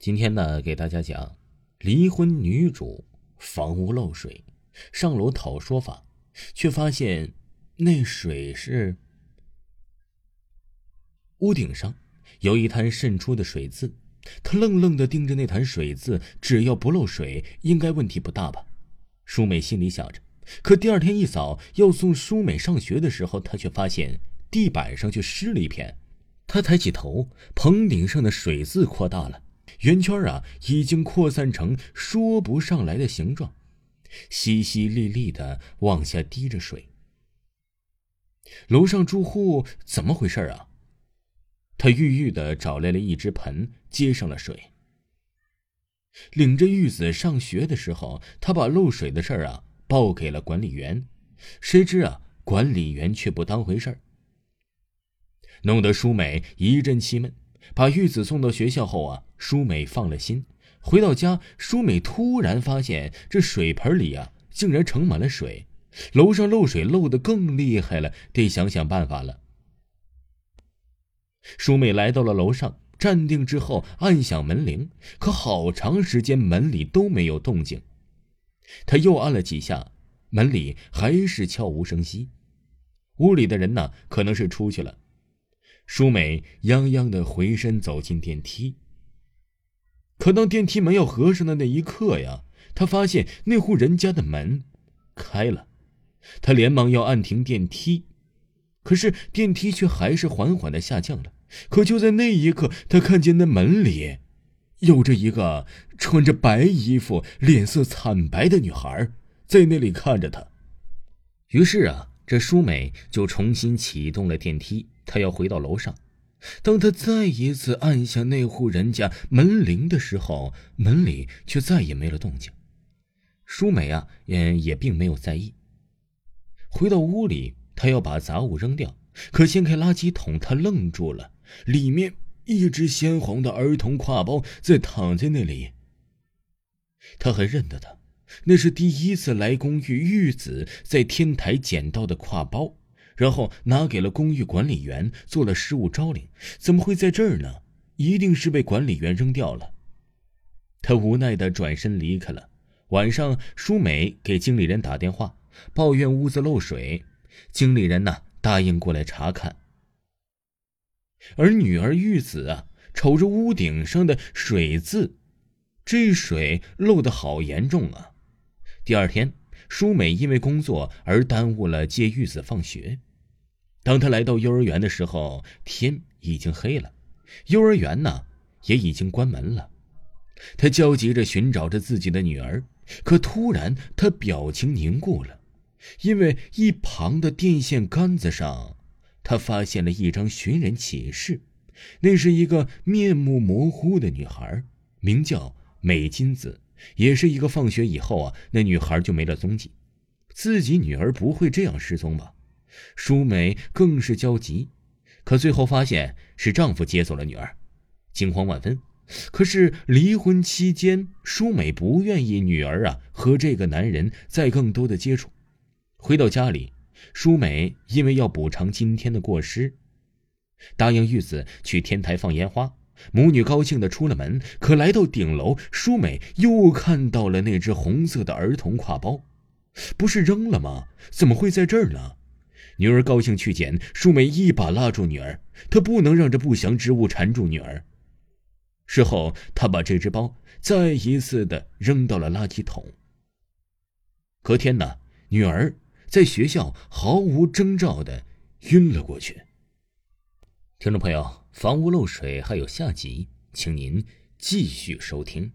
今天呢，给大家讲离婚女主房屋漏水，上楼讨说法，却发现那水是屋顶上有一滩渗出的水渍。她愣愣的盯着那滩水渍，只要不漏水，应该问题不大吧？舒美心里想着。可第二天一早要送舒美上学的时候，她却发现地板上却湿了一片。她抬起头，棚顶上的水渍扩大了。圆圈啊，已经扩散成说不上来的形状，淅淅沥沥的往下滴着水。楼上住户怎么回事啊？他郁郁的找来了一只盆，接上了水。领着玉子上学的时候，他把漏水的事儿啊报给了管理员，谁知啊，管理员却不当回事儿，弄得舒美一阵气闷。把玉子送到学校后啊，舒美放了心。回到家，舒美突然发现这水盆里啊，竟然盛满了水。楼上漏水漏得更厉害了，得想想办法了。舒美来到了楼上，站定之后按响门铃，可好长时间门里都没有动静。他又按了几下，门里还是悄无声息。屋里的人呢，可能是出去了。舒美泱泱的回身走进电梯，可当电梯门要合上的那一刻呀，她发现那户人家的门开了，她连忙要按停电梯，可是电梯却还是缓缓的下降了。可就在那一刻，她看见那门里有着一个穿着白衣服、脸色惨白的女孩在那里看着她。于是啊，这舒美就重新启动了电梯。他要回到楼上，当他再一次按下那户人家门铃的时候，门里却再也没了动静。舒美啊，也也并没有在意。回到屋里，他要把杂物扔掉，可掀开垃圾桶，他愣住了，里面一只鲜红的儿童挎包在躺在那里。他还认得他，那是第一次来公寓玉子在天台捡到的挎包。然后拿给了公寓管理员做了失物招领，怎么会在这儿呢？一定是被管理员扔掉了。他无奈的转身离开了。晚上，舒美给经理人打电话，抱怨屋子漏水。经理人呢，答应过来查看。而女儿玉子啊，瞅着屋顶上的水渍，这水漏的好严重啊！第二天，舒美因为工作而耽误了接玉子放学。当他来到幼儿园的时候，天已经黑了，幼儿园呢也已经关门了。他焦急着寻找着自己的女儿，可突然他表情凝固了，因为一旁的电线杆子上，他发现了一张寻人启事。那是一个面目模糊的女孩，名叫美金子，也是一个放学以后啊，那女孩就没了踪迹。自己女儿不会这样失踪吧？舒美更是焦急，可最后发现是丈夫接走了女儿，惊慌万分。可是离婚期间，舒美不愿意女儿啊和这个男人再更多的接触。回到家里，舒美因为要补偿今天的过失，答应玉子去天台放烟花。母女高兴的出了门，可来到顶楼，舒美又看到了那只红色的儿童挎包，不是扔了吗？怎么会在这儿呢？女儿高兴去捡，舒美一把拉住女儿，她不能让这不祥之物缠住女儿。事后，她把这只包再一次的扔到了垃圾桶。隔天呢，女儿在学校毫无征兆的晕了过去。听众朋友，房屋漏水还有下集，请您继续收听。